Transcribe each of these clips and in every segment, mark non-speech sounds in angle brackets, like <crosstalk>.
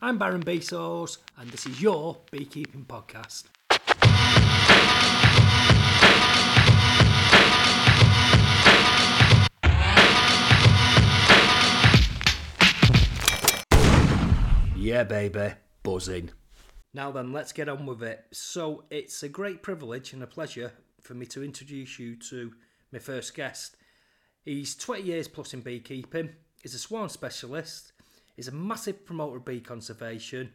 I'm Baron Bezos, and this is your beekeeping podcast. Yeah, baby, buzzing. Now then, let's get on with it. So, it's a great privilege and a pleasure for me to introduce you to my first guest. He's 20 years plus in beekeeping, he's a swarm specialist, he's a massive promoter of bee conservation,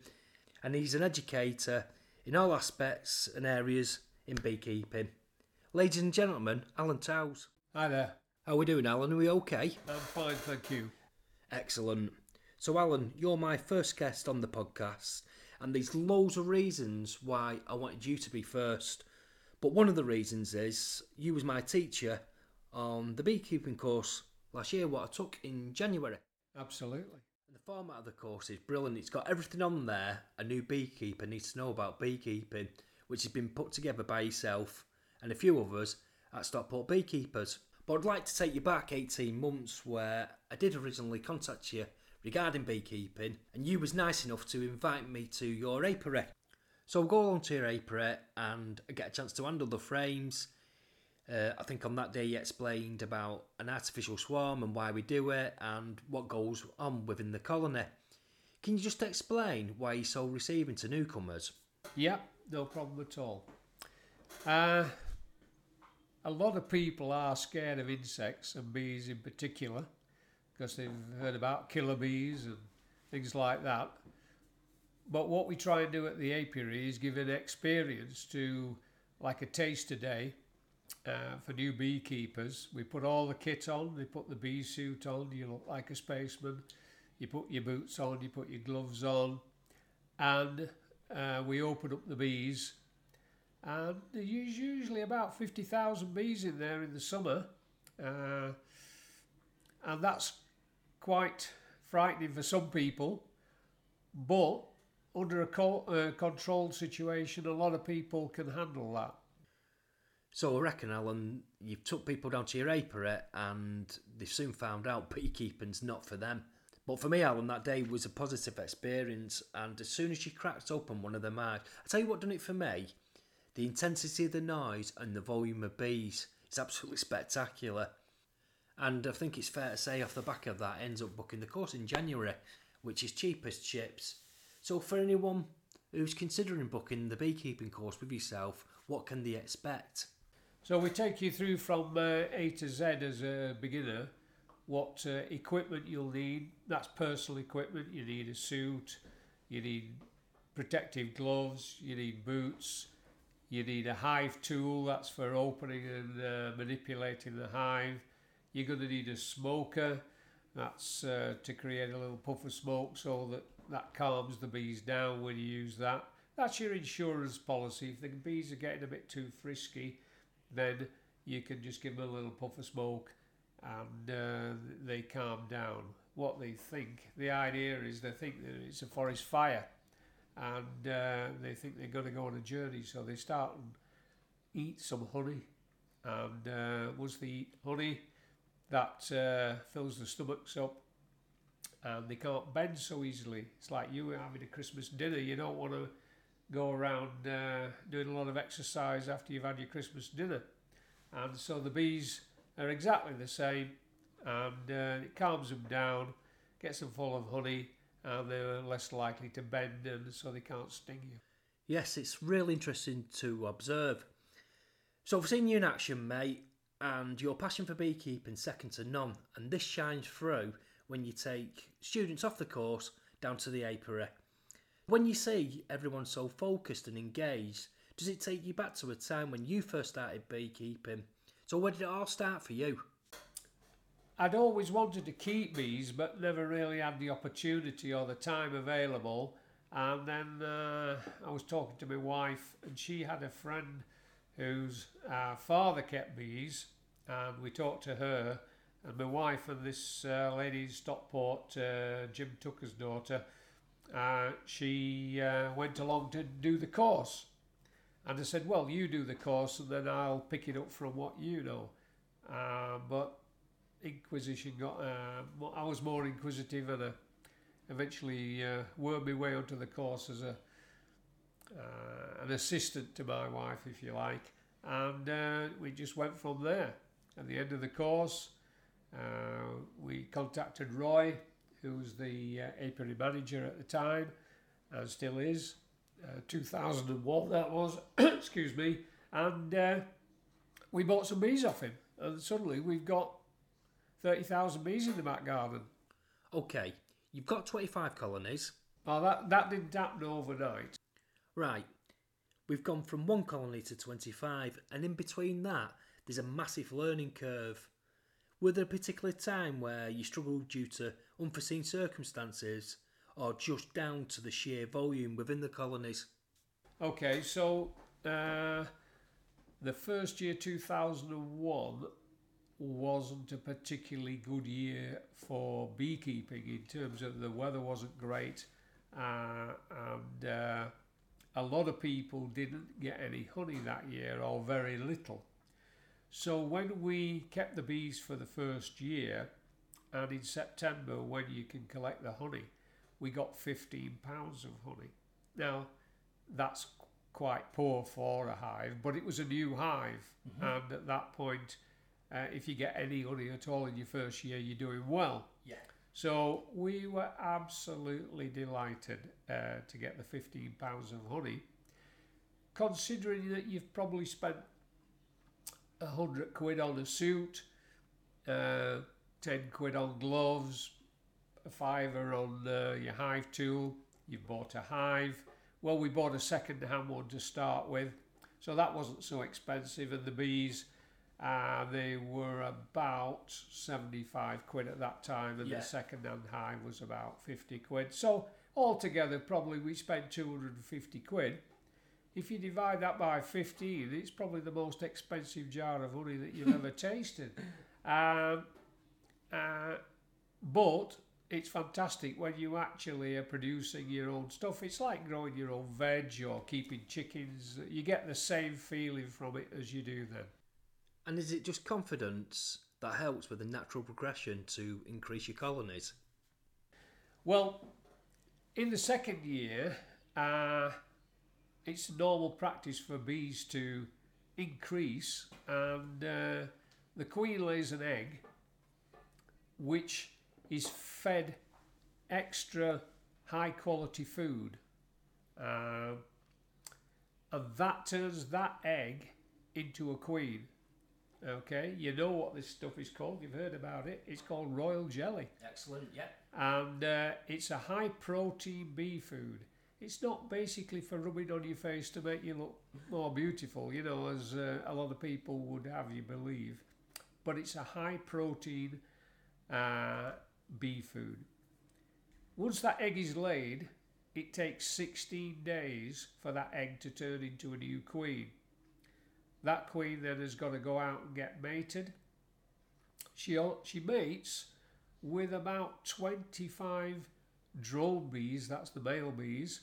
and he's an educator in all aspects and areas in beekeeping. Ladies and gentlemen, Alan Towes. Hi there. How are we doing, Alan? Are we okay? I'm fine, thank you. Excellent. So, Alan, you're my first guest on the podcast, and there's loads of reasons why I wanted you to be first. But one of the reasons is you was my teacher on the beekeeping course last year, what I took in January. Absolutely. Format of the course is brilliant. It's got everything on there a new beekeeper needs to know about beekeeping, which has been put together by yourself and a few others at Stockport Beekeepers. But I'd like to take you back 18 months where I did originally contact you regarding beekeeping, and you was nice enough to invite me to your apiary. So I'll go along to your apiary and I get a chance to handle the frames. Uh, I think on that day you explained about an artificial swarm and why we do it and what goes on within the colony. Can you just explain why you're so receiving to newcomers? Yeah, no problem at all. Uh, a lot of people are scared of insects and bees in particular because they've heard about killer bees and things like that. But what we try and do at the apiary is give an experience to, like a taster day uh, for new beekeepers. We put all the kit on, they put the bee suit on, you look like a spaceman, you put your boots on, you put your gloves on, and uh, we open up the bees. And there's usually about 50,000 bees in there in the summer. Uh, and that's quite frightening for some people. But under a co- uh, controlled situation, a lot of people can handle that. So I reckon, Alan, you've took people down to your apiary and they've soon found out <laughs> beekeeping's not for them. But for me, Alan, that day was a positive experience. And as soon as she cracked open one of them eyes, I tell you what done it for me. The intensity of the noise and the volume of bees is absolutely spectacular. And I think it's fair to say off the back of that ends up booking the course in January, which is cheapest chips. So for anyone who's considering booking the beekeeping course with yourself, what can they expect? So we take you through from uh, A to Z as a beginner. What uh, equipment you'll need? That's personal equipment. You need a suit. You need protective gloves. You need boots. You need a hive tool. That's for opening and uh, manipulating the hive. You're going to need a smoker. That's uh, to create a little puff of smoke so that that calms the bees down when you use that. That's your insurance policy. If the bees are getting a bit too frisky, then you can just give them a little puff of smoke and uh, they calm down. What they think, the idea is they think that it's a forest fire and uh, they think they're going to go on a journey, so they start and eat some honey. And uh, once they eat honey, that uh, fills the stomachs up and they can't bend so easily. It's like you having a Christmas dinner, you don't want to go around uh, doing a lot of exercise after you've had your Christmas dinner. And so the bees are exactly the same, and uh, it calms them down, gets them full of honey, and they're less likely to bend, and so they can't sting you. Yes, it's really interesting to observe. So I've seen you in action, mate, and your passion for beekeeping second to none, and this shines through when you take students off the course down to the apiary. When you see everyone so focused and engaged, does it take you back to a time when you first started beekeeping? So where did it all start for you? I'd always wanted to keep bees, but never really had the opportunity or the time available. And then uh, I was talking to my wife, and she had a friend whose uh, father kept bees, and we talked to her. And my wife and this uh, lady in Stockport, uh, Jim Tucker's daughter, uh, she uh, went along to do the course. And I said, Well, you do the course, and then I'll pick it up from what you know. Uh, but Inquisition got, uh, I was more inquisitive and a, eventually uh, wormed my way onto the course as a uh, an assistant to my wife, if you like, and uh, we just went from there. At the end of the course, uh, we contacted Roy, who was the uh, apiary manager at the time, and still is. Uh, 2001 that was, <coughs> excuse me, and uh, we bought some bees off him, and suddenly we've got 30,000 bees in the back garden. Okay, you've got 25 colonies. Oh, that, that didn't happen overnight. Right, we've gone from one colony to 25, and in between that, there's a massive learning curve. Were there a particular time where you struggled due to unforeseen circumstances, or just down to the sheer volume within the colonies? Okay, so uh, the first year, 2001, wasn't a particularly good year for beekeeping in terms of the weather wasn't great, uh, and uh, a lot of people didn't get any honey that year, or very little. So when we kept the bees for the first year, and in September when you can collect the honey, we got 15 pounds of honey. Now, that's quite poor for a hive, but it was a new hive, and at that point, uh, if you get any honey at all in your first year, you're doing well. Yeah. So we were absolutely delighted uh, to get the 15 pounds of honey, considering that you've probably spent a hundred quid on a suit, uh, 10 quid on gloves, a fiver on uh, your hive tool, you've bought a hive. Well, we bought a second hand one to start with, so that wasn't so expensive, and the bees. Uh, they were about 75 quid at that time, and Yeah. the second hand hive was about 50 quid. So, altogether, probably we spent 250 quid. If you divide that by 15, it's probably the most expensive jar of honey that you've ever tasted. <laughs> Um, uh, but it's fantastic when you actually are producing your own stuff. It's like growing your own veg or keeping chickens. You get the same feeling from it as you do then. And is it just confidence that helps with the natural progression to increase your colonies? Well, in the second year, uh, it's normal practice for bees to increase, and uh, the queen lays an egg which is fed extra high quality food. Uh, and that turns that egg into a queen. Okay, you know what this stuff is called, you've heard about it. It's called royal jelly Excellent, yeah. and uh, it's a high protein bee food. It's not basically for rubbing on your face to make you look more beautiful, you know, as uh, a lot of people would have you believe, but it's a high protein uh, bee food. Once that egg is laid, it takes 16 days for that egg to turn into a new queen. That queen then has got to go out and get mated. She, she mates with about 25 drone bees, that's the male bees,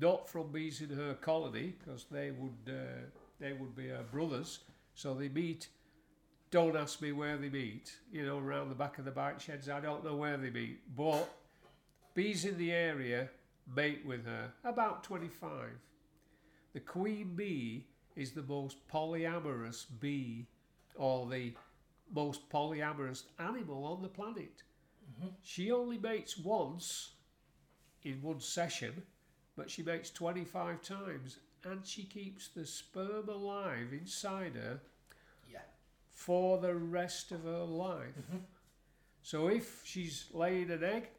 not from bees in her colony, because they would uh, they would be her brothers. So they meet. Don't ask me where they meet. You know, around the back of the bike sheds. I don't know where they meet, but bees in the area mate with her. About 25. The queen bee is the most polyamorous bee, or the most polyamorous animal on the planet. She only mates once in one session, but she mates 25 times and she keeps the sperm alive inside her Yeah. for the rest of her life. So if she's laying an egg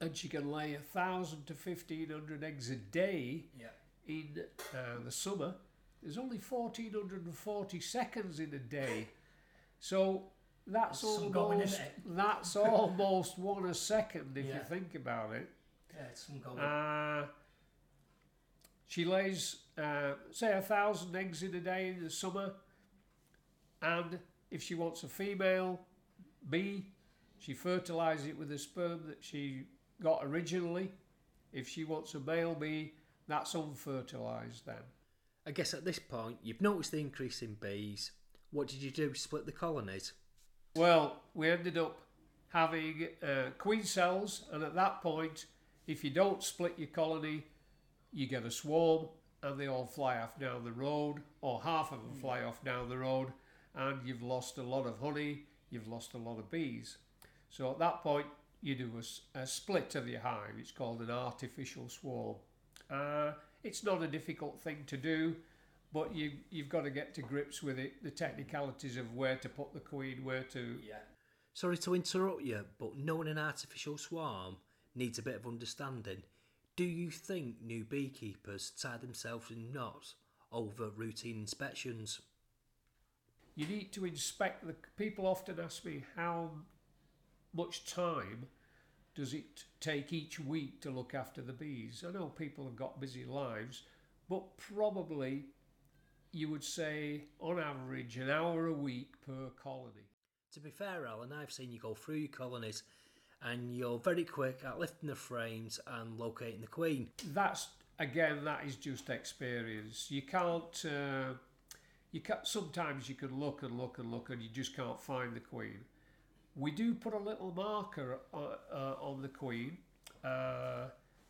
and she can lay a thousand to fifteen hundred eggs a day Yeah. in uh, the summer, there's only 1440 seconds in a day. So that's There's some going in almost that's almost one a second if you think about it. Yeah, it's some. Uh, she lays, uh, say, a thousand eggs in a day in the summer, and if she wants a female bee, she fertilises it with the sperm that she got originally. If she wants a male bee, that's unfertilised then. I guess at this point, you've noticed the increase in bees. What did you do? Split the colonies? Well, we ended up having uh, queen cells, and at that point, if you don't split your colony, you get a swarm, and they all fly off down the road, or half of them fly off down the road, and you've lost a lot of honey, you've lost a lot of bees. So at that point, you do a split of your hive. It's called an artificial swarm. Uh, it's not a difficult thing to do, but you you've got to get to grips with it. The technicalities of where to put the queen, where to Yeah. Sorry to interrupt you, but knowing an artificial swarm needs a bit of understanding. Do you think new beekeepers tie themselves in knots over routine inspections? you need to inspect the people often ask me how much time does it take each week to look after the bees i know people have got busy lives but probably you would say on average an hour a week per colony To be fair, Alan, I've seen you go through your colonies and you're very quick at lifting the frames and locating the queen. that's again that is just experience. You can't uh, you can sometimes you can look and look and look and you just can't find the queen. We do put a little marker uh, uh, on the queen uh,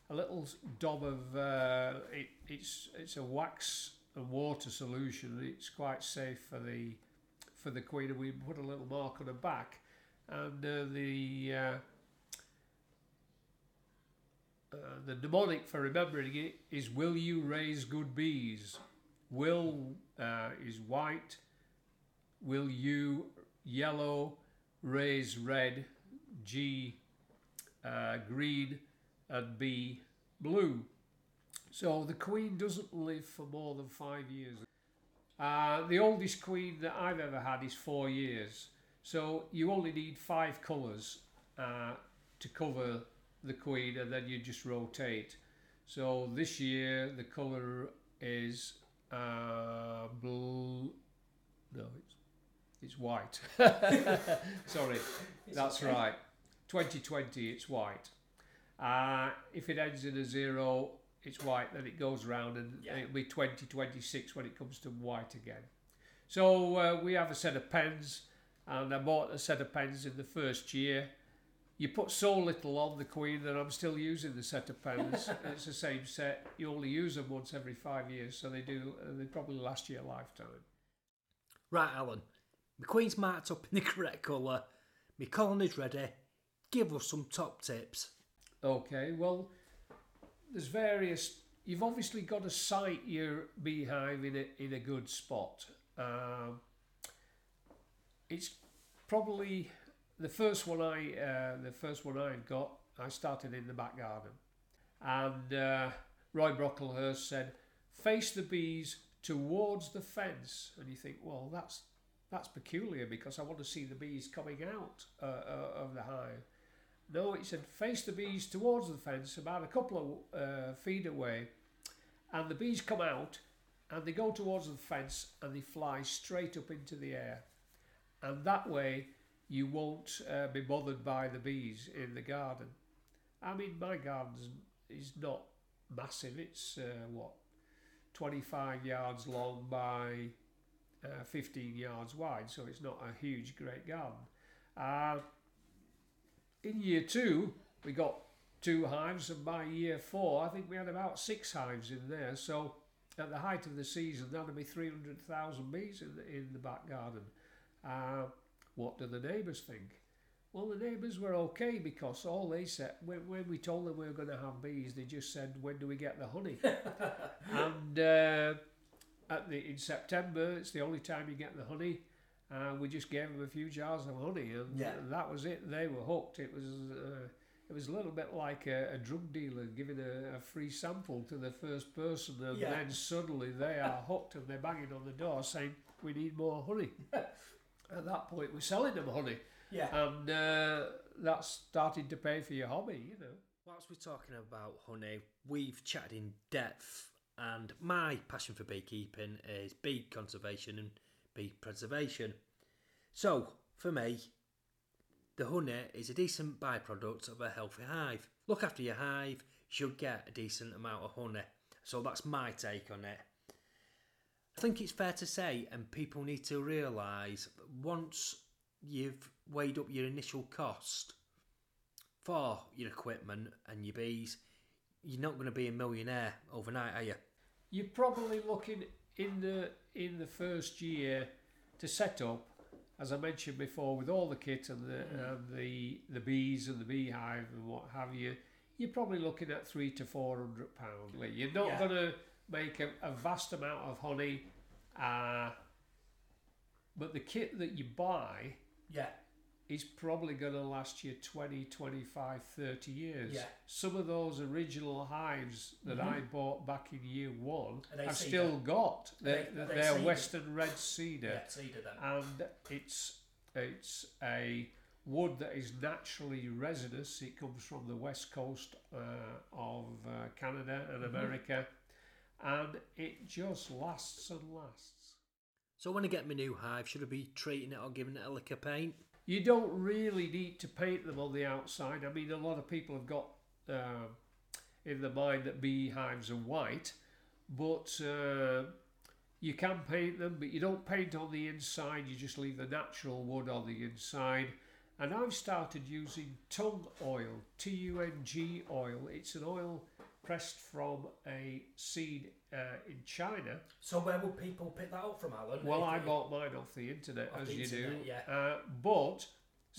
a little daub of uh, it, it's it's a wax and water solution. It's quite safe for the for the queen and we put a little mark on the back. And uh, the uh, the mnemonic for remembering it is will you raise good bees? Will uh, is white. Will you yellow raise red? G uh, green and b blue. So the queen doesn't live for more than five years. Uh, the oldest queen that i've ever had is four years. So you only need five colours uh, to cover the queen and then you just rotate. So this year the colour is uh, blue. No, it's it's white. <laughs> Sorry, that's okay. right. 2020, it's white. Uh, if it ends in a zero, it's white. Then it goes round and Yeah. it'll be 2026 when it comes to white again. So uh, we have a set of pens, and I bought a set of pens in the first year. You put so little on the Queen that I'm still using the set of pens. <laughs> it's the same set. You only use them once every five years, so they do. Uh, they probably last you a lifetime. Right, Alan. My queen's marked up in the <laughs> correct colour. My colony's ready. Give us some top tips. Okay, well, there's various. You've obviously got to site your beehive in a in a good spot. Um, it's probably the first one I uh, the first one I got. I started in the back garden, and uh, Roy Brocklehurst said, "Face the bees towards the fence." And you think, well, that's that's peculiar because I want to see the bees coming out uh, uh, of the hive. No, it said face the bees towards the fence, about a couple of uh, feet away, and the bees come out and they go towards the fence and they fly straight up into the air, and that way you won't uh, be bothered by the bees in the garden. I mean, my garden is not massive. It's uh, what 25 yards long by uh, 15 yards wide, so it's not a huge, great garden. Uh, in year two, we got two hives, and by year four, I think we had about six hives in there. So at the height of the season, that'd be 300,000 bees in the, in the back garden. Uh, what do the neighbours think? Well, the neighbours were okay because all they said, when, when we told them we were going to have bees, they just said, when do we get the honey? <laughs> and uh, at the, in September, it's the only time you get the honey. Uh, we just gave them a few jars of honey, and Yeah. that was it. They were hooked. It was uh, it was a little bit like a, a drug dealer giving a, a free sample to the first person, and Yeah. then suddenly they are hooked, and they're banging on the door saying, "We need more honey." <laughs> At that point, we're selling them honey, Yeah. and uh, that's starting to pay for your hobby, you know. Whilst we're talking about honey, we've chatted in depth, and my passion for beekeeping is bee conservation and bee preservation. So, for me, the honey is a decent byproduct of a healthy hive. Look after your hive, you'll get a decent amount of honey. So, that's my take on it. I think it's fair to say, and people need to realise, that once you've weighed up your initial cost for your equipment and your bees, you're not going to be a millionaire overnight, are you? You're probably looking in the in the first year to set up, as I mentioned before, with all the kit and the mm. and the the bees and the beehive and what have you. You're probably looking at three to four hundred pound. You're not Yeah. going to make a, a vast amount of honey, uh, but the kit that you buy Yeah. is probably going to last you 20, 25, 30 years. Yeah. Some of those original hives that Mhm. I bought back in year one, I've cedar? still got. They're, Are they- are they they're? Western red cedar, Yeah, cedar then. and it's it's a wood that is naturally resinous. It comes from the west coast uh, of uh, Canada and Mhm. America, and it just lasts and lasts. So when I get my new hive, should I be treating it or giving it a lick of paint? You don't really need to paint them on the outside. I mean, a lot of people have got um in their mind that beehives are white, but uh, you can paint them, but you don't paint on the inside. You just leave the natural wood on the inside. And I've started using tung oil, T U N G oil. It's an oil pressed from a seed uh, in China. So where would people pick that up from, Alan? Well, I bought mine off the internet, Off as the you internet, do. yeah. Uh, but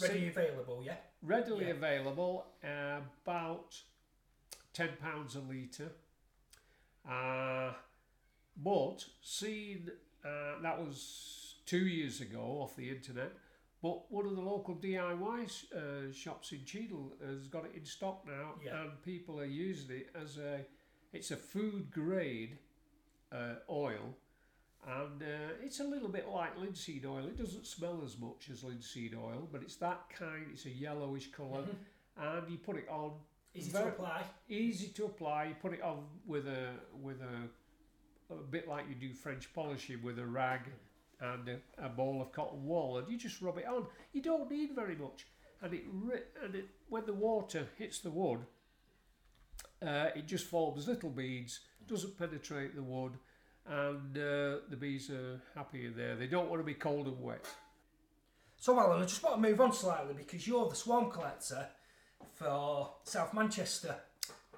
Ready see- available, yeah? readily Yeah. available, uh, about ten pounds a litre. Uh, but seen uh, that was two years ago off the internet. But one of the local DIY uh, shops in Cheadle has got it in stock now, Yeah. and people are using it as a. It's a food grade uh, oil, and uh, it's a little bit like linseed oil. It doesn't smell as much as linseed oil, but it's that kind. It's a yellowish color and you put it on Easy Very- to apply. easy to apply you put it on with a with a a bit like you do french polishing with a rag and a, a ball of cotton wool and you just rub it on. You don't need very much. And it and it when the water hits the wood uh, it just forms little beads doesn't penetrate the wood and uh, the bees are happy in there. They don't want to be cold and wet. So, Alan, I just want to move on slightly because you're the swarm collector for South Manchester.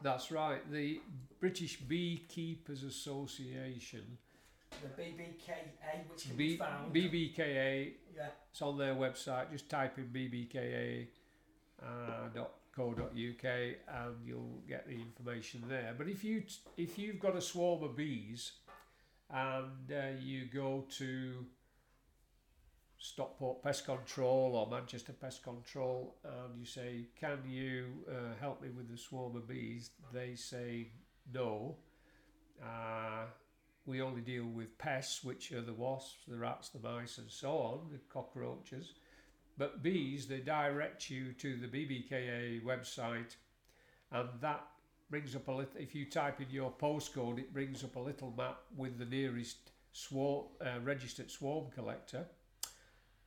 that's right the british beekeepers association The BBKA, which can B- be found. BBKA. yeah. It's on their website. Just type in bbka uh, dot co dot uk and you'll get the information there. But if you t- if you've got a swarm of bees and uh, you go to Stockport Pest Control or Manchester Pest Control and you say, "Can you uh, help me with the swarm of bees?" They say no. Uh, we only deal with pests, which are the wasps, the rats, the mice, and so on, the cockroaches. But bees, they direct you to the BBKA website, and that brings up a little. If you type in your postcode, it brings up a little map with the nearest swarm, uh, registered swarm collector,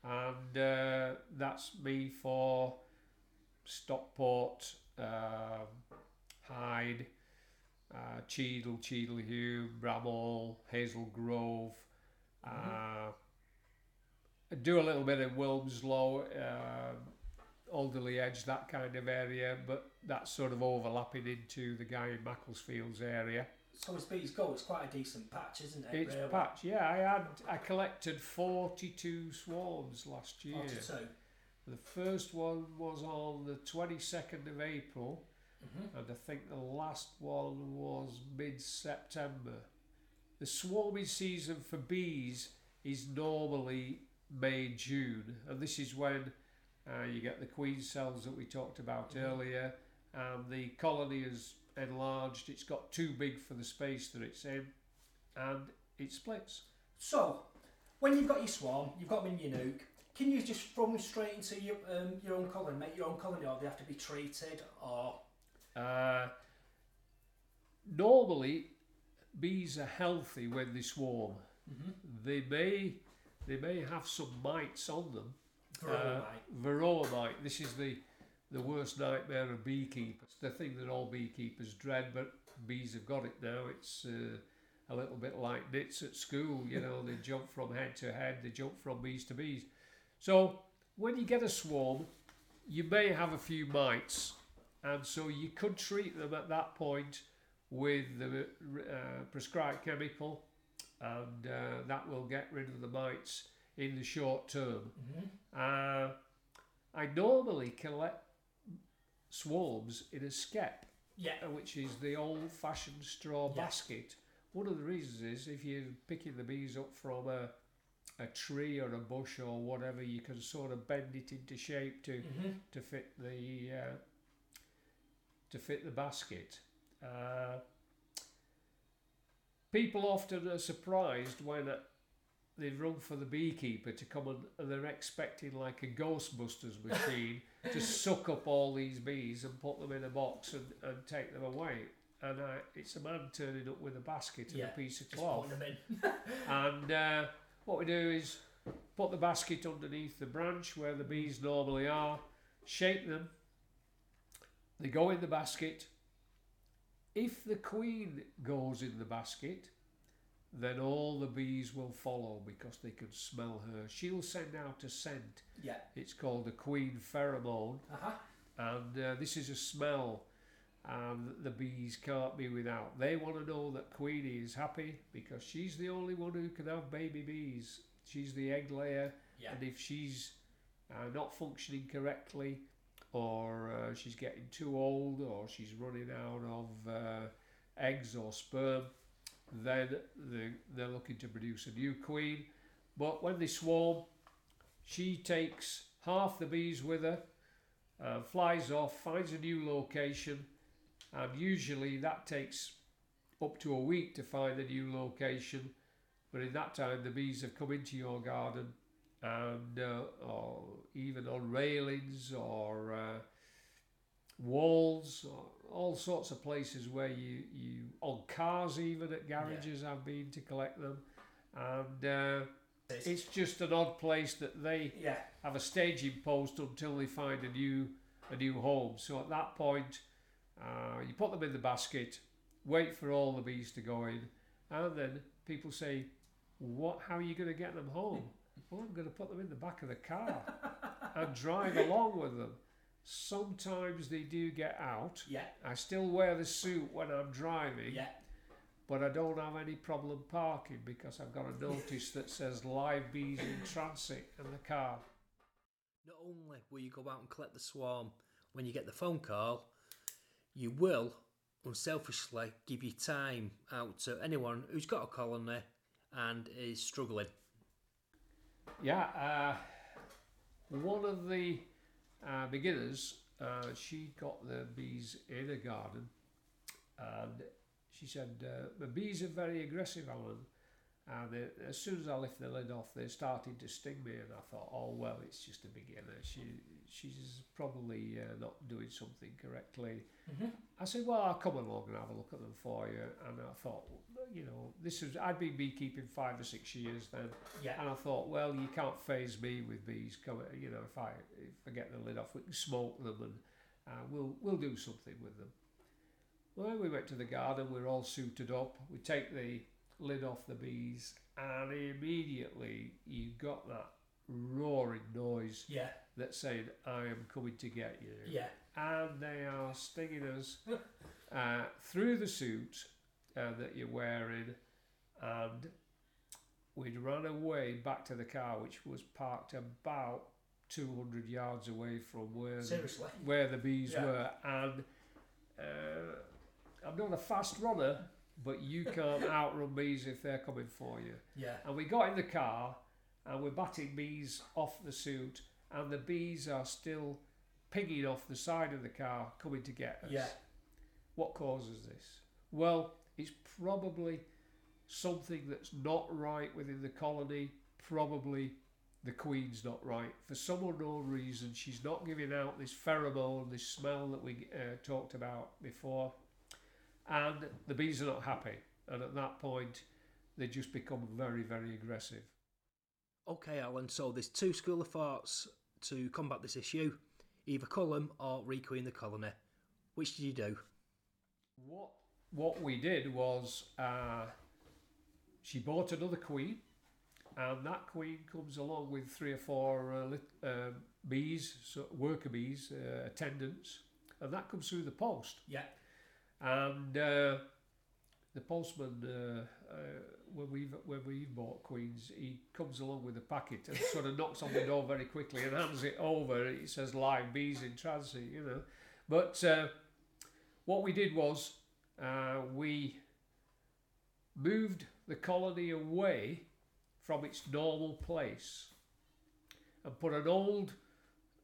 and uh, that's me for Stockport, um, Hyde, uh, Cheadle, Cheadlehume, Bramhall, Hazel Grove. Uh, do a little bit of Wilmslow, um Alderley Edge, that kind of area, but that's sort of overlapping into the guy in Macclesfield's area. So as bees go, it's quite a decent patch, isn't it? It's really? patch, yeah. I had I collected forty two swarms last year. 42. The first one was on the twenty second of April, Mhm. and I think the last one was mid September. The swarming season for bees is normally May June, and this is when uh, you get the queen cells that we talked about Mhm. earlier, and the colony is enlarged. It's got too big for the space that it's in, and it splits. So, when you've got your swarm, you've got them in your nuc, can you just throw them straight into your, um, your own colony, make your own colony, or do they have to be treated, or... Uh, normally, bees are healthy when they swarm. Mm-hmm. They may they may have some mites on them. Varroa Uh, mite. Varroa mite. This is the the worst nightmare of beekeepers. The thing that all beekeepers dread, but bees have got it now. It's uh, a little bit like nits at school. You know, they <laughs> jump from head to head. They jump from bees to bees. So when you get a swarm, you may have a few mites, and so you could treat them at that point with the uh, prescribed chemical, and uh, that will get rid of the mites in the short term. Uh, I normally collect swarms in a skep, Yeah. uh, which is the old-fashioned straw Yeah. basket. One of the reasons is if you're picking the bees up from a a tree or a bush or whatever, you can sort of bend it into shape to Mm-hmm. to fit the uh, to fit the basket. Uh, people often are surprised when uh, they run for the beekeeper to come and, they're expecting like a Ghostbusters machine <laughs> to suck up all these bees and put them in a box and, and take them away. And uh, it's a man turning up with a basket and Yeah, a piece of cloth. putting them in. <laughs> <laughs> And uh, what we do is put the basket underneath the branch where the bees normally are, shake them, they go in the basket. If the queen goes in the basket, then all the bees will follow because they can smell her. She'll send out a scent. Yeah. It's called a queen pheromone Uh huh. and uh, this is a smell and the bees can't be without. They want to know that Queenie is happy because she's the only one who can have baby bees. She's the egg layer, Yeah. and if she's uh, not functioning correctly, or uh, she's getting too old, or she's running out of uh, eggs or sperm, then they, they're looking to produce a new queen. But when they swarm, she takes half the bees with her, uh, flies off, finds a new location, and usually that takes up to a week to find a new location. But in that time, the bees have come into your garden, and uh, or even on railings or uh, walls, or all sorts of places where you, you on cars, even at garages, I've been to collect them, and uh, it's just an odd place that they yeah. have a staging post until they find a new a new home. So at that point, uh, you put them in the basket, wait for all the bees to go in, and then people say, "What? How are you going to get them home?" Well, I'm going to put them in the back of the car and drive along with them. Sometimes they do get out. Yeah. I still wear the suit when I'm driving, Yeah. but I don't have any problem parking because I've got a notice that says live bees in transit in the car. Not only will you go out and collect the swarm when you get the phone call, you will unselfishly give your time out to anyone who's got a colony and is struggling. Yeah, uh, one of the uh, beginners, uh, she got the bees in a garden, and she said, uh, "The bees are very aggressive, Alan." And they, as soon as I lift the lid off, they started to sting me, and I thought, "Oh well, it's just a beginner. She she's probably uh, not doing something correctly." Mm-hmm. I said, "Well, I'll come along and have a look at them for you." And I thought, you know, this was I'd been beekeeping five or six years then. Yeah. And I thought, well, you can't phase me with bees. Come, you know, if I if I get the lid off, we can smoke them, and uh, we'll we'll do something with them. Well, we went to the garden. We are all suited up. We take the lid off the bees, and immediately you got that roaring noise Yeah. that's saying, "I am coming to get you." Yeah. and they are stinging us <laughs> uh, through the suit uh, that you're wearing, and we'd run away back to the car, which was parked about 200 yards away from where the, where the bees Yeah. were, and uh, I'm not a fast runner, but you <laughs> can't outrun bees if they're coming for you. Yeah. And we got in the car and we're batting bees off the suit, and the bees are still pinging off the side of the car coming to get us. Yeah. What causes this? Well, it's probably something that's not right within the colony. Probably the queen's not right. For some unknown reason, she's not giving out this pheromone, this smell that we uh, talked about before. And the bees are not happy. And at that point, they just become very, very aggressive. Okay, Alan. So there's two school of thoughts to combat this issue: either cull them or requeen the colony. Which did you do? What what we did was uh, she bought another queen, and that queen comes along with three or four uh, lit, um bees, so worker bees, uh, attendants, and that comes through the post. Yeah. And uh, the postman, uh, uh, when we've when we've bought queens, he comes along with a packet and sort of knocks on the door very quickly and hands it over. It says live bees in transit, you know. But uh, what we did was uh, we moved the colony away from its normal place and put an old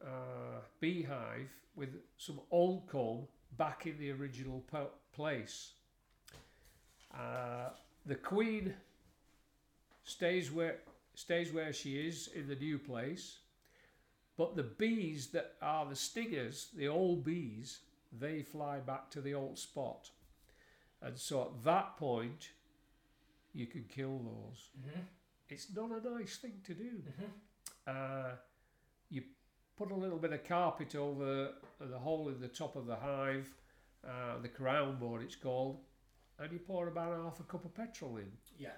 uh, beehive with some old comb back in the original po- place. Uh, the queen stays where stays where she is in the new place, but the bees that are the stingers, the old bees, they fly back to the old spot, and so at that point, you can kill those. Mm-hmm. It's not a nice thing to do. Mm-hmm. Uh, you put a little bit of carpet over the hole in the top of the hive, uh, the crown board it's called, and you pour about half a cup of petrol in. Yeah.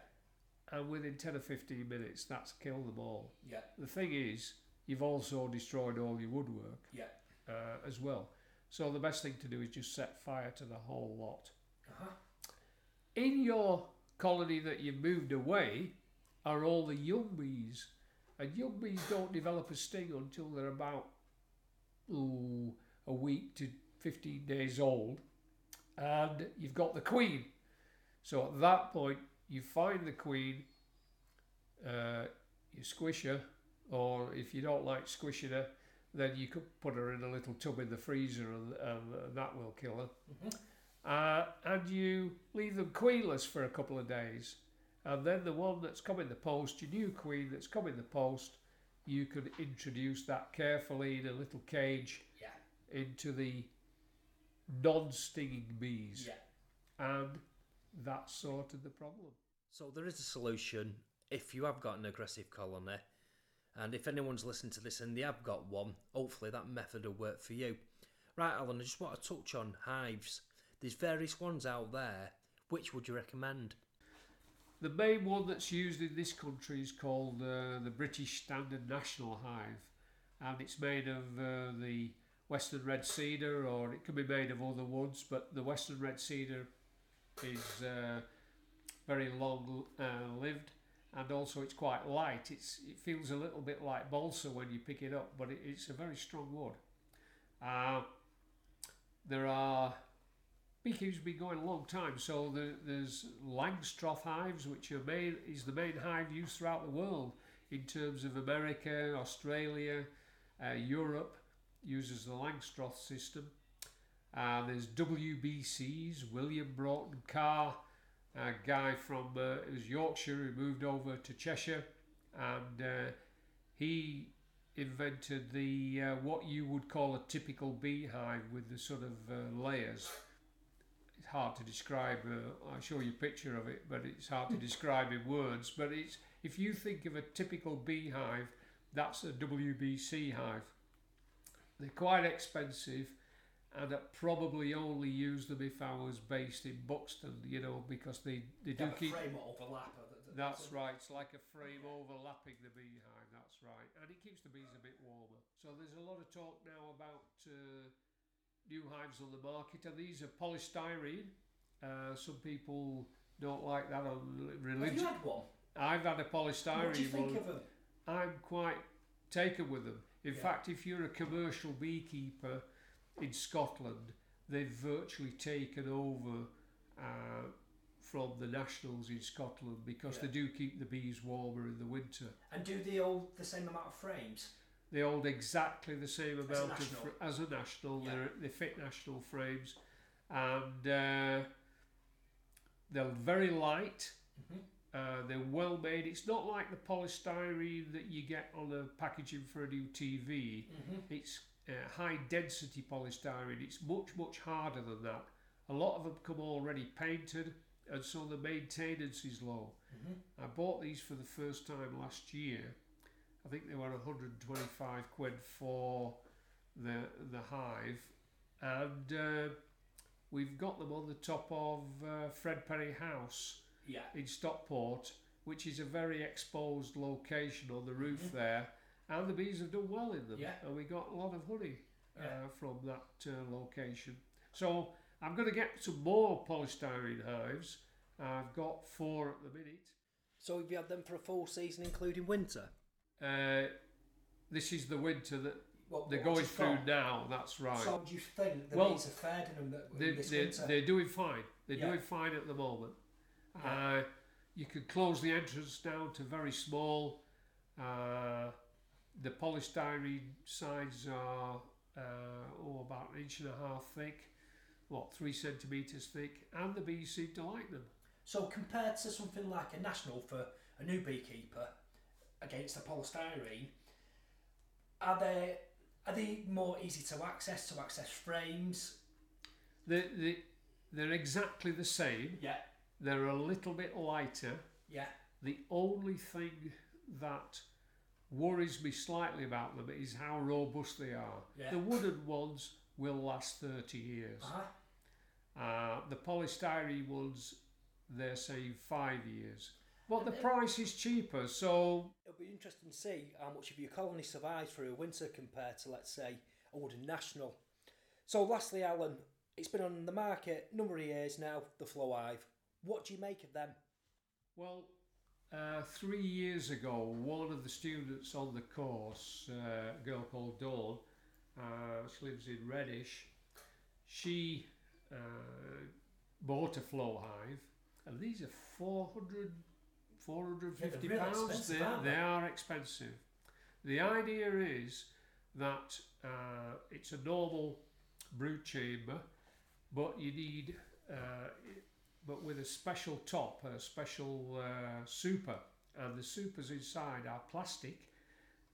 And within 10 or 15 minutes, that's killed them all. Yeah. The thing is, you've also destroyed all your woodwork Yeah. uh, as well. So the best thing to do is just set fire to the whole lot. In your colony that you've moved away are all the young bees. And young bees don't develop a sting until they're about ooh, a week to 15 days old. And you've got the queen. So at that point, you find the queen, uh, you squish her, or if you don't like squishing her, then you could put her in a little tub in the freezer and, and that will kill her. Mhm. Uh, and you leave them queenless for a couple of days. And then the one that's come in the post, your new queen that's come in the post, you can introduce that carefully in a little cage Yeah. into the non stinging bees. Yeah. And that sorted the problem. So there is a solution if you have got an aggressive colony, and if anyone's listening to this and they have got one, hopefully that method will work for you. Right, Alan, I just want to touch on hives. There's various ones out there. Which would you recommend? The main one that's used in this country is called uh, the British Standard National Hive, and it's made of uh, the Western Red Cedar, or it can be made of other woods, but the Western Red Cedar is uh, very long uh, lived, and also it's quite light. It's it feels a little bit like balsa when you pick it up, but it, it's a very strong wood. Uh, there are beekeeping's been going a long time. So the, there's Langstroth hives, which are main is the main hive used throughout the world in terms of America, Australia, uh, Europe uses the Langstroth system. Uh, there's WBCs, William Broughton Carr, a guy from uh, it was Yorkshire who moved over to Cheshire, and uh, he invented the uh, what you would call a typical beehive with the sort of uh, layers it's hard to describe. Uh, I'll show you a picture of it, but it's hard to describe in words. But it's if you think of a typical beehive, that's a WBC hive. They're quite expensive, and I'd probably only use them if I was based in Buxton, you know, because they, they do keep. frame overlap. That's right. It's like a frame overlapping the beehive. That's right, and it keeps the bees a bit warmer. So there's a lot of talk now about uh, new hives on the market, and these are polystyrene. Uh, some people don't like that on religion. had one? I've had a polystyrene one. of them? I'm quite taken with them. In Yeah. fact, if you're a commercial beekeeper in Scotland, they've virtually taken over uh, from the nationals in Scotland because they do keep the bees warmer in the winter. And do they hold the same amount of frames? They hold exactly the same a amount of national. fr- as a national. Yeah. They're, they fit national frames, and uh, they're very light. Mhm. Uh, they're well made. It's not like the polystyrene that you get on a packaging for a new TV. Mm-hmm. It's uh, high density polystyrene. It's much much harder than that. A lot of them come already painted, and so the maintenance is low. Mm-hmm. I bought these for the first time last year. I think they were 125 quid for the the hive, and uh, we've got them on the top of uh, Fred Perry House Yeah. in Stockport, which is a very exposed location on the roof there, and the bees have done well in them. Yeah. And we got a lot of honey Yeah. uh, from that uh, location. So I'm going to get some more polystyrene hives. I've got four at the minute. So we've had them for a full season, including winter? Uh, this is the winter that What, they're going through now. That's right. So do you think the Well, bees are in them that, they, this they, winter? they're doing fine. They're Yeah. doing fine at the moment. Yeah. Uh, you can close the entrance down to very small. Uh, the polystyrene sides are oh, about an inch and a half thick, what three centimeters thick, and the bees seem to like them. So compared to something like a national for a new beekeeper against the polystyrene, are they are they more easy to access to access frames? They, they, they're exactly the same. Yeah, They're a little bit lighter. yeah, The only thing that worries me slightly about them is how robust they are. Yeah. The wooden ones will last 30 years. uh-huh. Uh, the polystyrene ones, they're saying five years. But the price is cheaper, so It'll be interesting to see how much of your colony survives through a winter compared to, let's say, a wooden national. So, lastly, Alan, it's been on the market a number of years now. The Flow Hive. What do you make of them? Well, uh, three years ago, one of the students on the course, uh, a girl called Dawn, uh, she lives in Reddish, she uh, bought a flow hive, and these are 400, 450 Yeah, pounds. They, they are expensive. The idea is that uh, it's a normal brood chamber, but you need uh, but with a special top, a special uh, super, and the supers inside are plastic,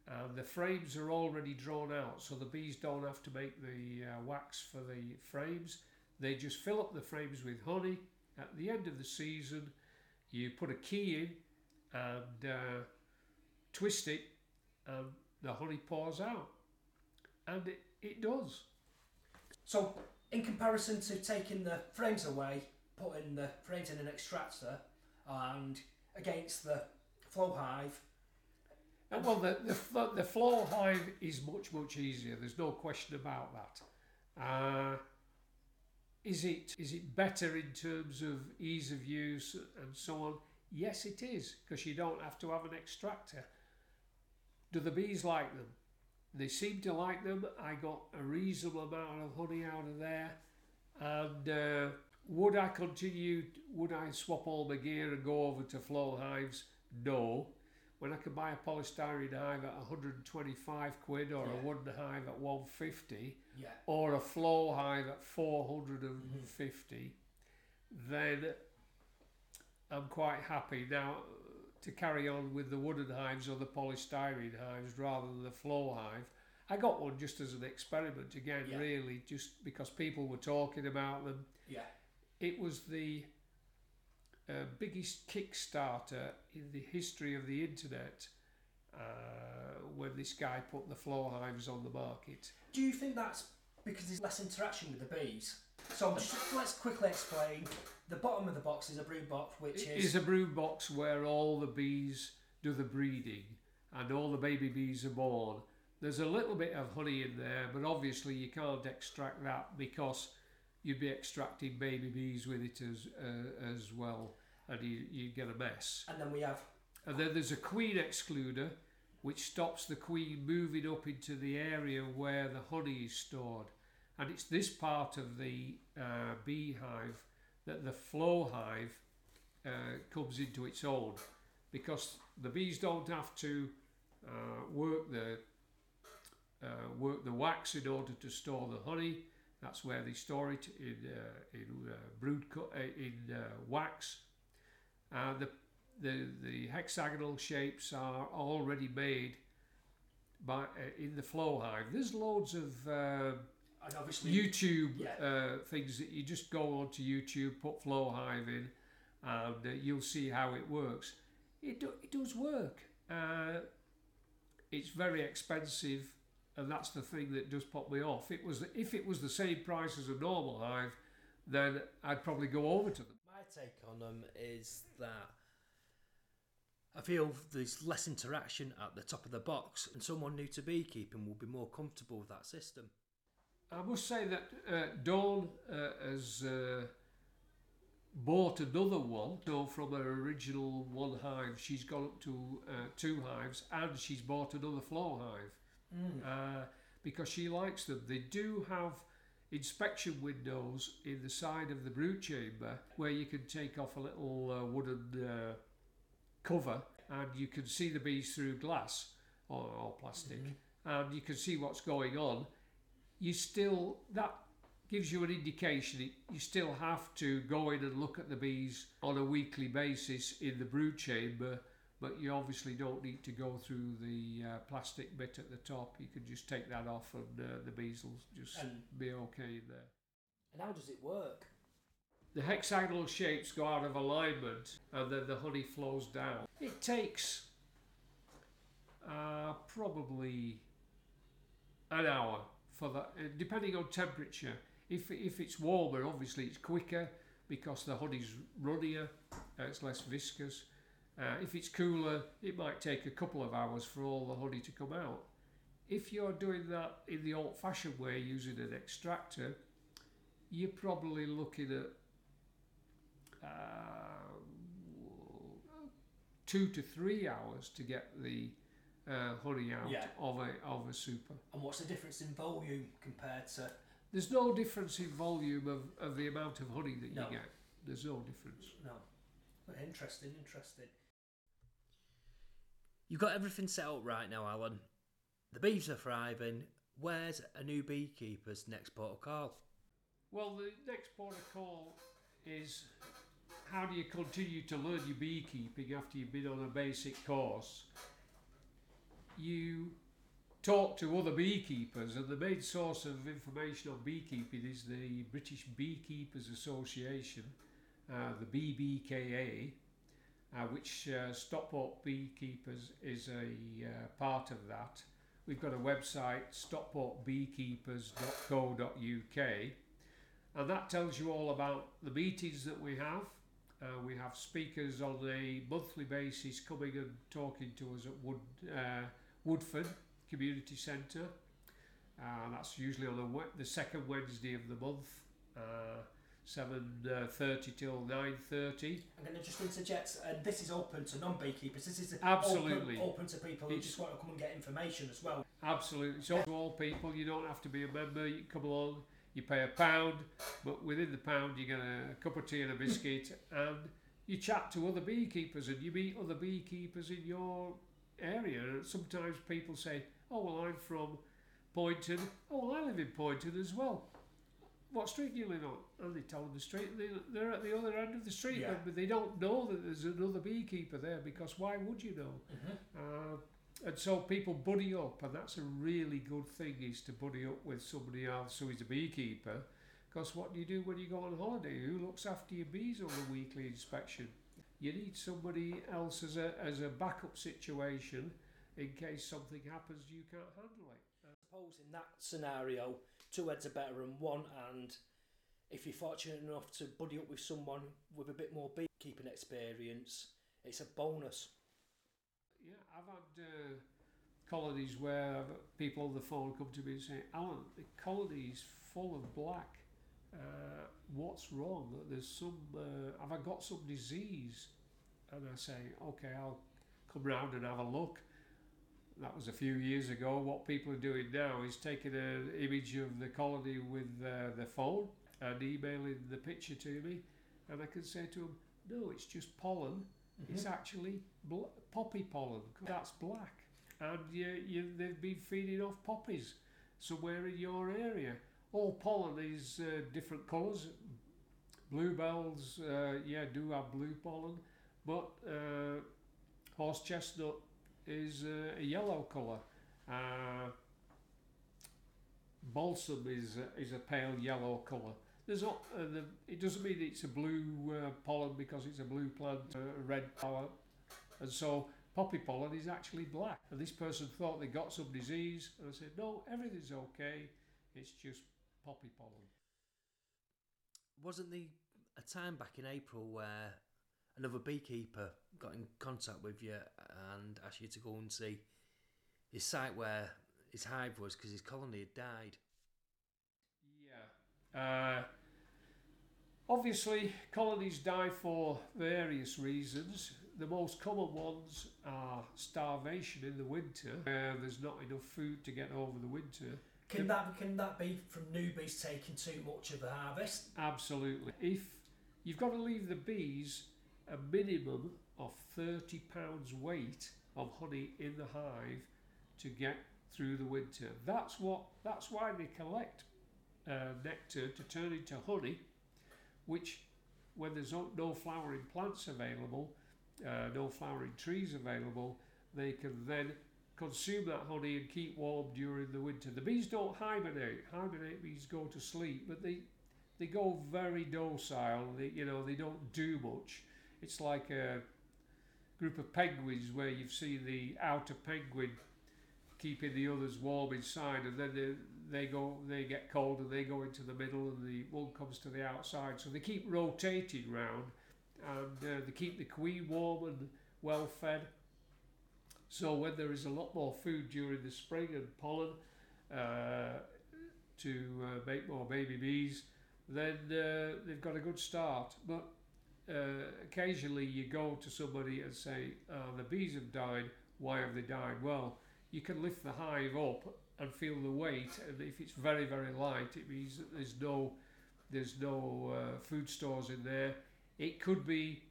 and the frames are already drawn out, so the bees don't have to make the uh, wax for the frames. They just fill up the frames with honey. At the end of the season, you put a key in and uh, twist it, and the honey pours out, and it, it does. So, in comparison to taking the frames away, putting the frames in an extractor, and against the Flow Hive, And well, the, the, the Flow Hive is much, much easier. There's no question about that. Uh, is it is it better in terms of ease of use and so on? Yes, it is because you don't have to have an extractor. Do the bees like them? They seem to like them. I got a reasonable amount of honey out of there, and uh, would I continue? Would I swap all my gear and go over to flow hives? No when I could buy a polystyrene hive at 125 quid or Yeah. a wooden hive at 150 yeah, or a flow hive at 450 mm-hmm. then I'm quite happy. Now to carry on with the wooden hives or the polystyrene hives rather than the flow hive I got one just as an experiment again Yeah. really just because people were talking about them. Yeah, it was the uh, biggest Kickstarter in the history of the internet uh, when this guy put the flow hives on the market. Do you think that's because there's less interaction with the bees? So just, let's quickly explain. The bottom of the box is a brood box, which It is is a brood box where all the bees do the breeding and all the baby bees are born. There's a little bit of honey in there, but obviously you can't extract that because you'd be extracting baby bees with it as uh, as well, and you you get a mess. and then we have And then there's a queen excluder, which stops the queen moving up into the area where the honey is stored. And it's this part of the uh, beehive that the flow hive uh, comes into its own because the bees don't have to uh, work the uh, work the wax in order to store the honey. That's where they store it in uh, in uh, brood co- uh, in uh, wax. Uh, the the the hexagonal shapes are already made by uh, in the flow hive. There's loads of uh, YouTube Yeah. uh, things that you just go onto YouTube, put flow hive in, and uh, you'll see how it works. It do, it does work. Uh, it's very expensive, and that's the thing that does put me off. It was if it was the same price as a normal hive, then I'd probably go over to them. Take on them is that I feel there's less interaction at the top of the box, and someone new to beekeeping will be more comfortable with that system. I must say that uh, Dawn uh, has uh, bought another one. So from her original one hive, she's gone up to uh, two hives, and she's bought another flow hive uh, because she likes them. They do have inspection windows in the side of the brood chamber where you can take off a little uh, wooden uh, cover and you can see the bees through glass or, or plastic and you can see what's going on. You still that gives you an indication it, you still have to go in and look at the bees on a weekly basis in the brood chamber but you obviously don't need to go through the uh, plastic bit at the top you can just take that off and uh, the bees will just And- be okay there And how does it work? the hexagonal shapes go out of alignment and then the honey flows down. It takes uh, probably an hour for that, uh, depending on temperature. If, if it's warmer, obviously it's quicker because the honey's runnier, uh, it's less viscous. Uh, if it's cooler, it might take a couple of hours for all the honey to come out. If you're doing that in the old fashioned way using an extractor, you're probably looking at uh, two to three hours to get the uh, honey out Yeah. of a of a super. And what's the difference in volume compared to? There's no difference in volume of, of the amount of honey that you get. There's no difference. No. Interesting, interesting. You've got everything set up right now, Alan. The bees are thriving. Where's a new beekeeper's next port of call? Well, the next port of call is how do you continue to learn your beekeeping after you've been on a basic course? You talk to other beekeepers, and the main source of information on beekeeping is the British Beekeepers Association, uh, the BBKA, uh, which uh, Stockport Beekeepers is a uh, part of that. We've got a website, stockportbeekeepers.co.uk, and that tells you all about the meetings that we have. Uh, we have speakers on a monthly basis coming and talking to us at Wood, uh, Woodford Community Centre. That's usually on the, second Wednesday of the month, 7.30 till 9.30. I'm going to just interject, and this is open to non-beekeepers. This is Absolutely. open, open to people who It's- just want to come and get information as well. Absolutely. So to all people, you don't have to be a member. You come along. You pay a pound, but within the pound, you get a cup of tea and a biscuit, <laughs> and you chat to other beekeepers, and you meet other beekeepers in your area. And sometimes people say, "Oh, well, I'm from Poynton. Oh, well, I live in Poynton as well." What street do you live on? And they tell them the street. They, they're at the other end of the street, Yeah. but they don't know that there's another beekeeper there because why would you know? Uh, and so people buddy up, and that's a really good thing is to buddy up with somebody else who is a beekeeper. Because what do you do when you go on holiday? Who looks after your bees on a weekly inspection? You need somebody else as a as a backup situation in case something happens you can't handle it. I suppose in that scenario, two heads are better than one, and if you're fortunate enough to buddy up with someone with a bit more beekeeping experience, it's a bonus. Yeah, I've had uh, colonies where people on the phone come to me and say, Alan, the colony is full of black. Uh, what's wrong? There's some. Uh, have I got some disease? And I say, okay, I'll come round and have a look. That was a few years ago. What people are doing now is taking an image of the colony with uh, their phone and emailing the picture to me, and I can say to them, no, it's just pollen. It's actually bl- poppy pollen. That's black, and you, you, they've been feeding off poppies somewhere in your area. All pollen is uh, different colours. Bluebells, uh, yeah, do have blue pollen, but uh, horse chestnut is uh, a yellow colour. Uh, balsam is a, is a pale yellow colour. There's not, uh, the, it doesn't mean it's a blue uh, pollen because it's a blue plant, uh, a red flower, and so poppy pollen is actually black. And this person thought they got some disease, and I said, no, everything's okay. It's just poppy pollen. Wasn't the a time back in April where another beekeeper got in contact with you and asked you to go and see his site where his hive was because his colony had died. Yeah. Uh, obviously, colonies die for various reasons. The most common ones are starvation in the winter. Uh, there's not enough food to get over the winter. Can that can that be from newbies taking too much of the harvest? Absolutely. If you've got to leave the bees a minimum of 30 pounds weight of honey in the hive to get through the winter. That's what. That's why they collect uh, nectar to turn into honey, which, when there's no, flowering plants available, uh, no flowering trees available, they can then consume that honey and keep warm during the winter. The bees don't hibernate. Hibernate means go to sleep, but they they go very docile. They, you know, they don't do much. It's like a group of penguins where you've seen the outer penguin keeping the others warm inside, and then they, they go, they get cold, and they go into the middle, and the one comes to the outside. So they keep rotating round, and uh, they keep the queen warm and well fed. So when there is a lot more food during the spring and pollen uh, to uh, make more baby bees, then uh, they've got a good start. But uh, occasionally you go to somebody and say, oh, the bees have died, why have they died? Well, you can lift the hive up and feel the weight, and if it's very, very light, it means that there's no, there's no uh, food stores in there. It could be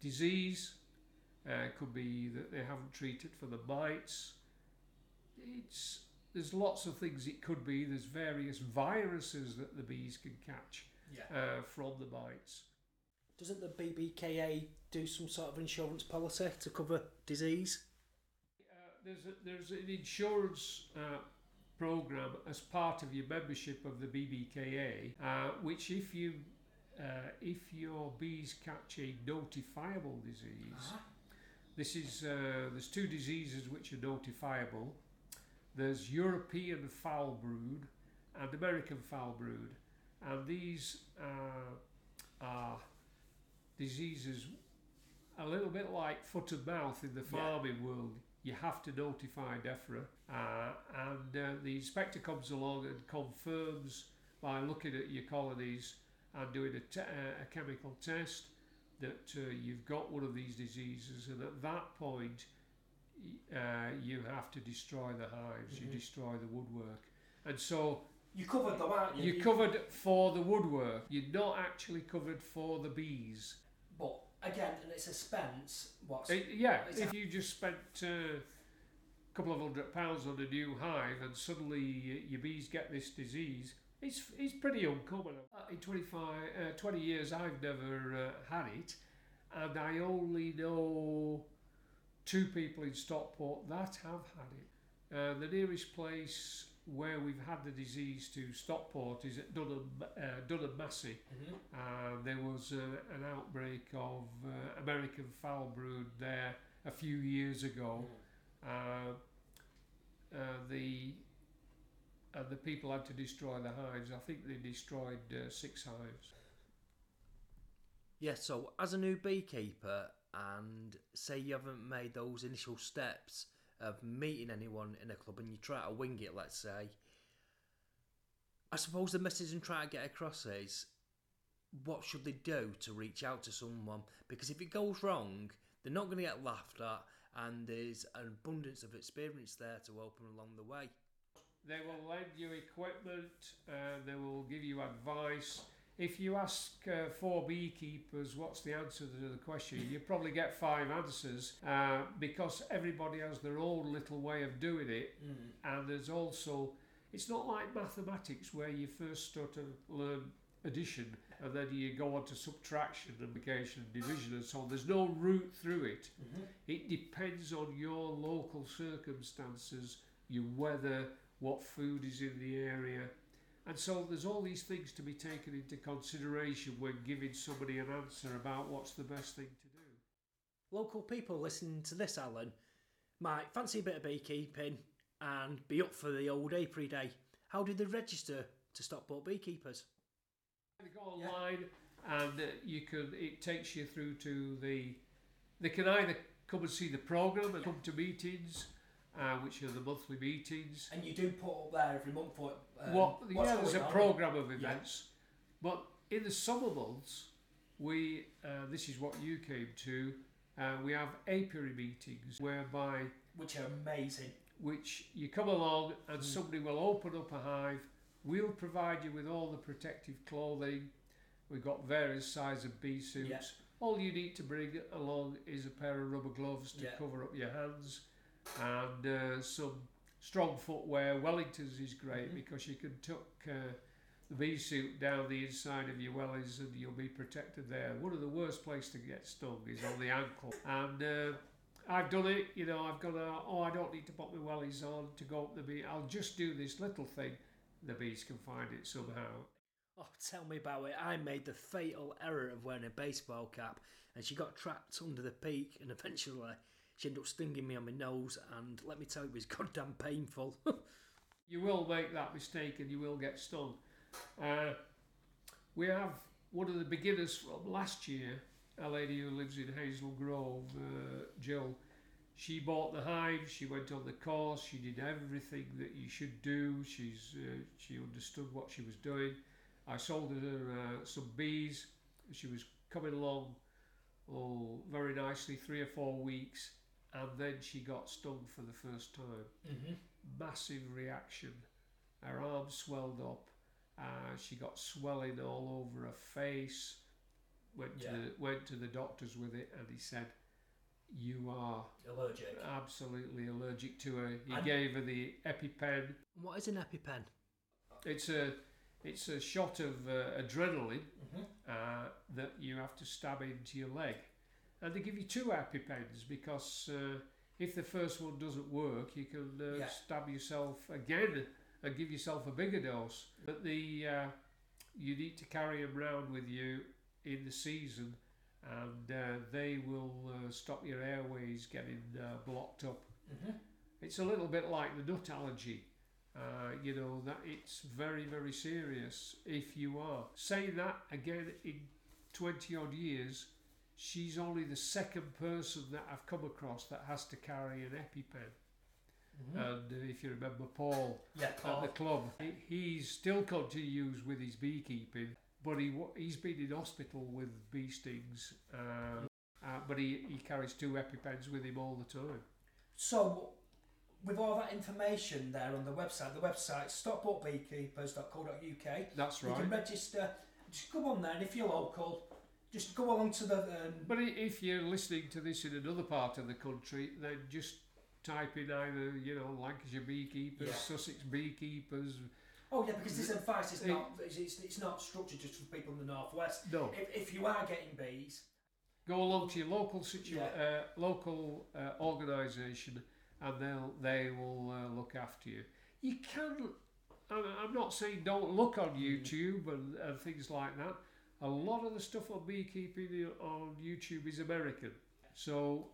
disease, uh, it could be that they haven't treated for the mites. It's there's lots of things it could be. There's various viruses that the bees can catch Yeah. uh, from the mites. Doesn't the BBKA do some sort of insurance policy to cover disease? Uh, there's a, there's an insurance uh, program as part of your membership of the BBKA, uh, which if you uh, if your bees catch a notifiable disease, this is uh, there's two diseases which are notifiable. There's European foul brood and American foul brood, and these uh, are diseases a little bit like foot and mouth in the farming world. You have to notify DEFRA, uh, and uh, the inspector comes along and confirms by looking at your colonies and doing a, te- uh, a chemical test that uh, you've got one of these diseases, and at that point, uh, you have to destroy the hives, you Mhm. destroy the woodwork, and so You covered them, aren't you? you're covered for the woodwork. You're not actually covered for the bees. But again, and it's expense. What's Uh, yeah, It's if you just spent uh, a couple of hundred pounds on a new hive and suddenly y- your bees get this disease, it's it's pretty uncommon. Uh, In 25, uh, 20 years, I've never uh, had it, and I only know two people in Stockport that have had it. Uh, the nearest place where we've had the disease to Stockport is at Dunham, uh, Dunham Massey. Mhm. Uh, there was uh, an outbreak of uh, American foul brood there a few years ago. Uh, uh, the uh, the people had to destroy the hives. I think they destroyed uh, six hives. Yeah, so as a new beekeeper, and say you haven't made those initial steps of meeting anyone in a club and you try to wing it, let's say, I suppose the message I'm trying to get across is what should they do to reach out to someone? Because if it goes wrong, they're not going to get laughed at, and there's an abundance of experience there to help them along the way. They will lend you equipment. Uh, they will give you advice. If you ask uh, four beekeepers what's the answer to the question, you probably get five answers uh, because everybody has their own little way of doing it. Mm. and there's also it's not like mathematics where you first start to learn addition and then you go on to subtraction and multiplication and division and so on there's no route through it Mhm. it depends on your local circumstances your weather what food is in the area and so there's all these things to be taken into consideration when giving somebody an answer about what's the best thing to do Local people listening to this, Alan, might fancy a bit of beekeeping and be up for the old apiary day. How did they register to Stockport beekeepers? They go online and uh, you can. It takes you through to the. They can either come and see the program and come to meetings, uh, which are the monthly meetings. And you do put up there every month what. Um, what? Yeah, there's a program of events, but in the summer months, we. Uh, this is what you came to. Uh, we have apiary meetings whereby which are amazing. which you come along and somebody will open up a hive. We'll provide you with all the protective clothing. We've got various sizes of bee suits. Yeah. All you need to bring along is a pair of rubber gloves to Yeah. cover up your hands and uh, some strong footwear. Wellingtons is great Mhm. because you can tuck uh, the bee suit down the inside of your wellies and you'll be protected there. One of the worst places to get stung is on the ankle. And uh, I've done it, you know, I've gone, uh, oh, I don't need to put my wellies on to go up the bee. I'll just do this little thing. The bees can find it somehow. Oh, tell me about it. I made the fatal error of wearing a baseball cap and she got trapped under the peak and eventually she ended up stinging me on my nose and let me tell you, it was <laughs> goddamn painful. <laughs> You will make that mistake and you will get stung. Uh, we have one of the beginners from last year, a lady who lives in Hazel Grove, uh, Jill. She bought the hive. She went on the course. She did everything that you should do. She's uh, she understood what she was doing. I sold her uh, some bees. She was coming along, oh, very nicely, three or four weeks, and then she got stung for the first time mm-hmm. massive reaction. Her arm swelled up. Uh, she got swelling all over her face. Went Yeah. to the, went to the doctors with it, and he said, "You are Allergic. absolutely allergic to her." He And- gave her the EpiPen. What is an EpiPen? It's a it's a shot of uh, adrenaline Mm-hmm. uh, that you have to stab into your leg. And they give you two EpiPens because uh, if the first one doesn't work, you can uh, Yeah. stab yourself again and give yourself a bigger dose. But the uh, you need to carry them around with you in the season, and uh, they will uh, stop your airways getting uh, blocked up. Mm-hmm. It's a little bit like the nut allergy. Uh, you know that it's very very serious if you are saying that again in 20 odd years she's only the second person that I've come across that has to carry an EpiPen Mm-hmm. and uh, if you remember Paul yeah, Paul. at the club he, he's still continues with his beekeeping but he he's been in hospital with bee stings uh, uh, but he, he carries two EpiPens with him all the time So, with all that information there on the website, the website stockportbeekeepers.co.uk, that's right. you can register. Just go on there, and if you're local, just go along to the. Um, But if you're listening to this in another part of the country, then just type in either, you know, Lancashire beekeepers, Yeah. Sussex beekeepers. oh yeah, because this advice is not it's, it's, it's not structured just for people in the northwest. No, If, if you are getting bees, go along to your local situ- Yeah. uh, local uh, organisation, and they'll they will uh, look after you. You can. I'm I'm not saying don't look on YouTube and, and things like that. A lot of the stuff on beekeeping on YouTube is American, so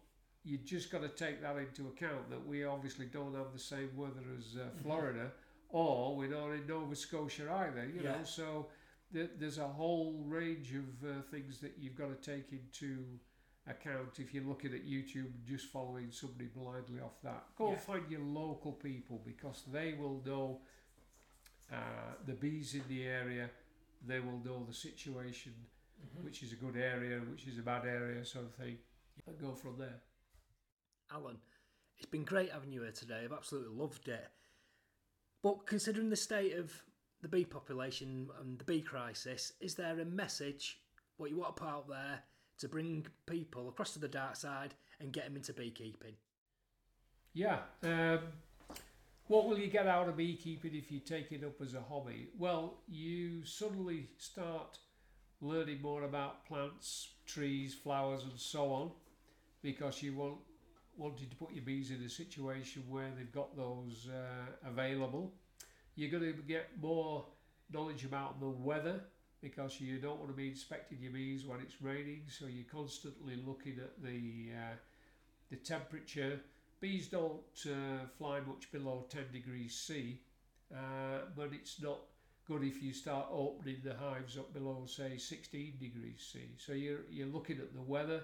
you just got to take that into account that we obviously don't have the same weather as uh, Florida, or we're not in Nova Scotia either. You know, so th- there's a whole range of uh, things that you've got to take into account if you're looking at YouTube and just following somebody blindly off that. Go Yeah. find your local people because they will know uh, the bees in the area. They will know the situation, Mm-hmm. which is a good area, which is a bad area, sort of thing, and go from there. Alan, it's been great having you here today. I've absolutely loved it. But considering the state of the bee population and the bee crisis, is there a message what you want to put out there to bring people across to the dark side and get them into beekeeping? Yeah. Um, what will you get out of beekeeping if you take it up as a hobby? Well, you suddenly start learning more about plants, trees, flowers, and so on, because you want wanted to put your bees in a situation where they've got those uh, available. You're going to get more knowledge about the weather because you don't want to be inspecting your bees when it's raining, so you're constantly looking at the uh, the temperature. Bees don't uh, fly much below 10 degrees C, uh, but it's not good if you start opening the hives up below, say, 16 degrees C. So you're, you're looking at the weather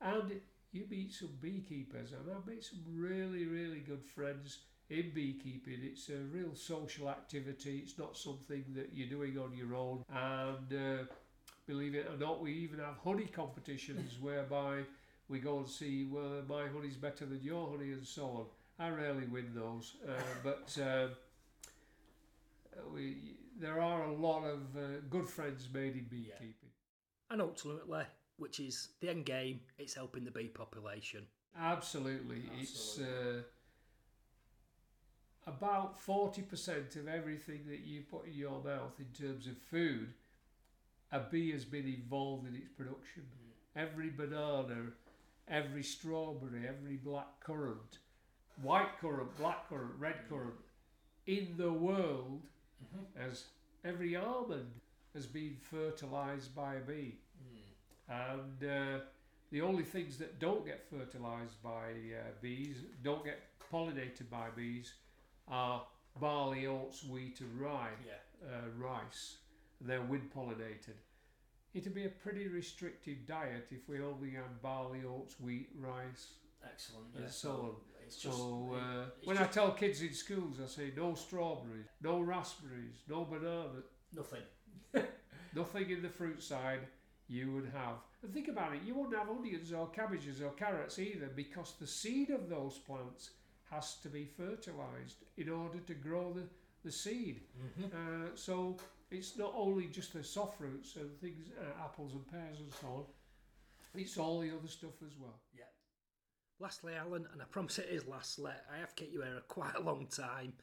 and you meet some beekeepers. And I've made some really, really good friends in beekeeping. It's a real social activity, it's not something that you're doing on your own. And uh, believe it or not, we even have honey competitions whereby we go and see whether my honey's better than your honey and so on. I rarely win those, uh, <laughs> but uh, we there are a lot of uh, good friends made in beekeeping. And ultimately, which is the end game, it's helping the bee population. Absolutely, it's uh, about forty percent of everything that you put in your mouth in terms of food. A bee has been involved in its production. Every banana, every strawberry, every black currant, white currant, black currant, red currant in the world as every almond has been fertilized by a bee. And uh, the only things that don't get fertilized by uh, bees, don't get pollinated by bees, are barley, oats, wheat, and rye, Yeah. uh, rice. They're wind pollinated. It'd be a pretty restrictive diet if we only had barley, oats, wheat, rice, Excellent. and so on. It's just, So uh, when just I tell kids in schools, I say no strawberries, no raspberries, no banana, nothing. <laughs> nothing in the fruit side you would have. And think about it, you wouldn't have onions or cabbages or carrots either because the seed of those plants has to be fertilized in order to grow the, the seed. Uh, so it's not only just the soft fruits and things, uh, apples and pears and so on, it's all the other stuff as well. Yeah. Lastly, Alan, and I promise it is lastly, I have kept you here a <laughs> quite a long time.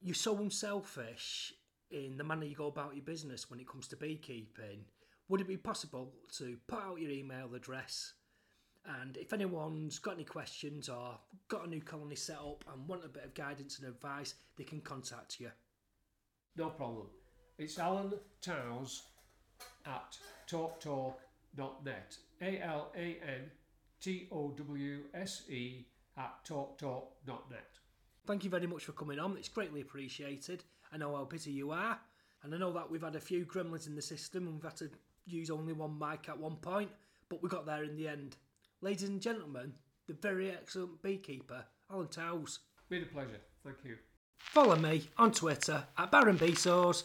You're so unselfish in the manner you go about your business when it comes to beekeeping. Would it be possible to put out your email address? And if anyone's got any questions or got a new colony set up and want a bit of guidance and advice, they can contact you. No problem. It's Alan Towse at talktalk.net. A L A N T O W S E at talktalk.net. Thank you very much for coming on. It's greatly appreciated. I know how busy you are, and I know that we've had a few gremlins in the system and we've had to use only one mic at one point, but we got there in the end. Ladies and gentlemen, the very excellent beekeeper, Alan Towse. Been a pleasure. Thank you. Follow me on Twitter at Baron Bezos.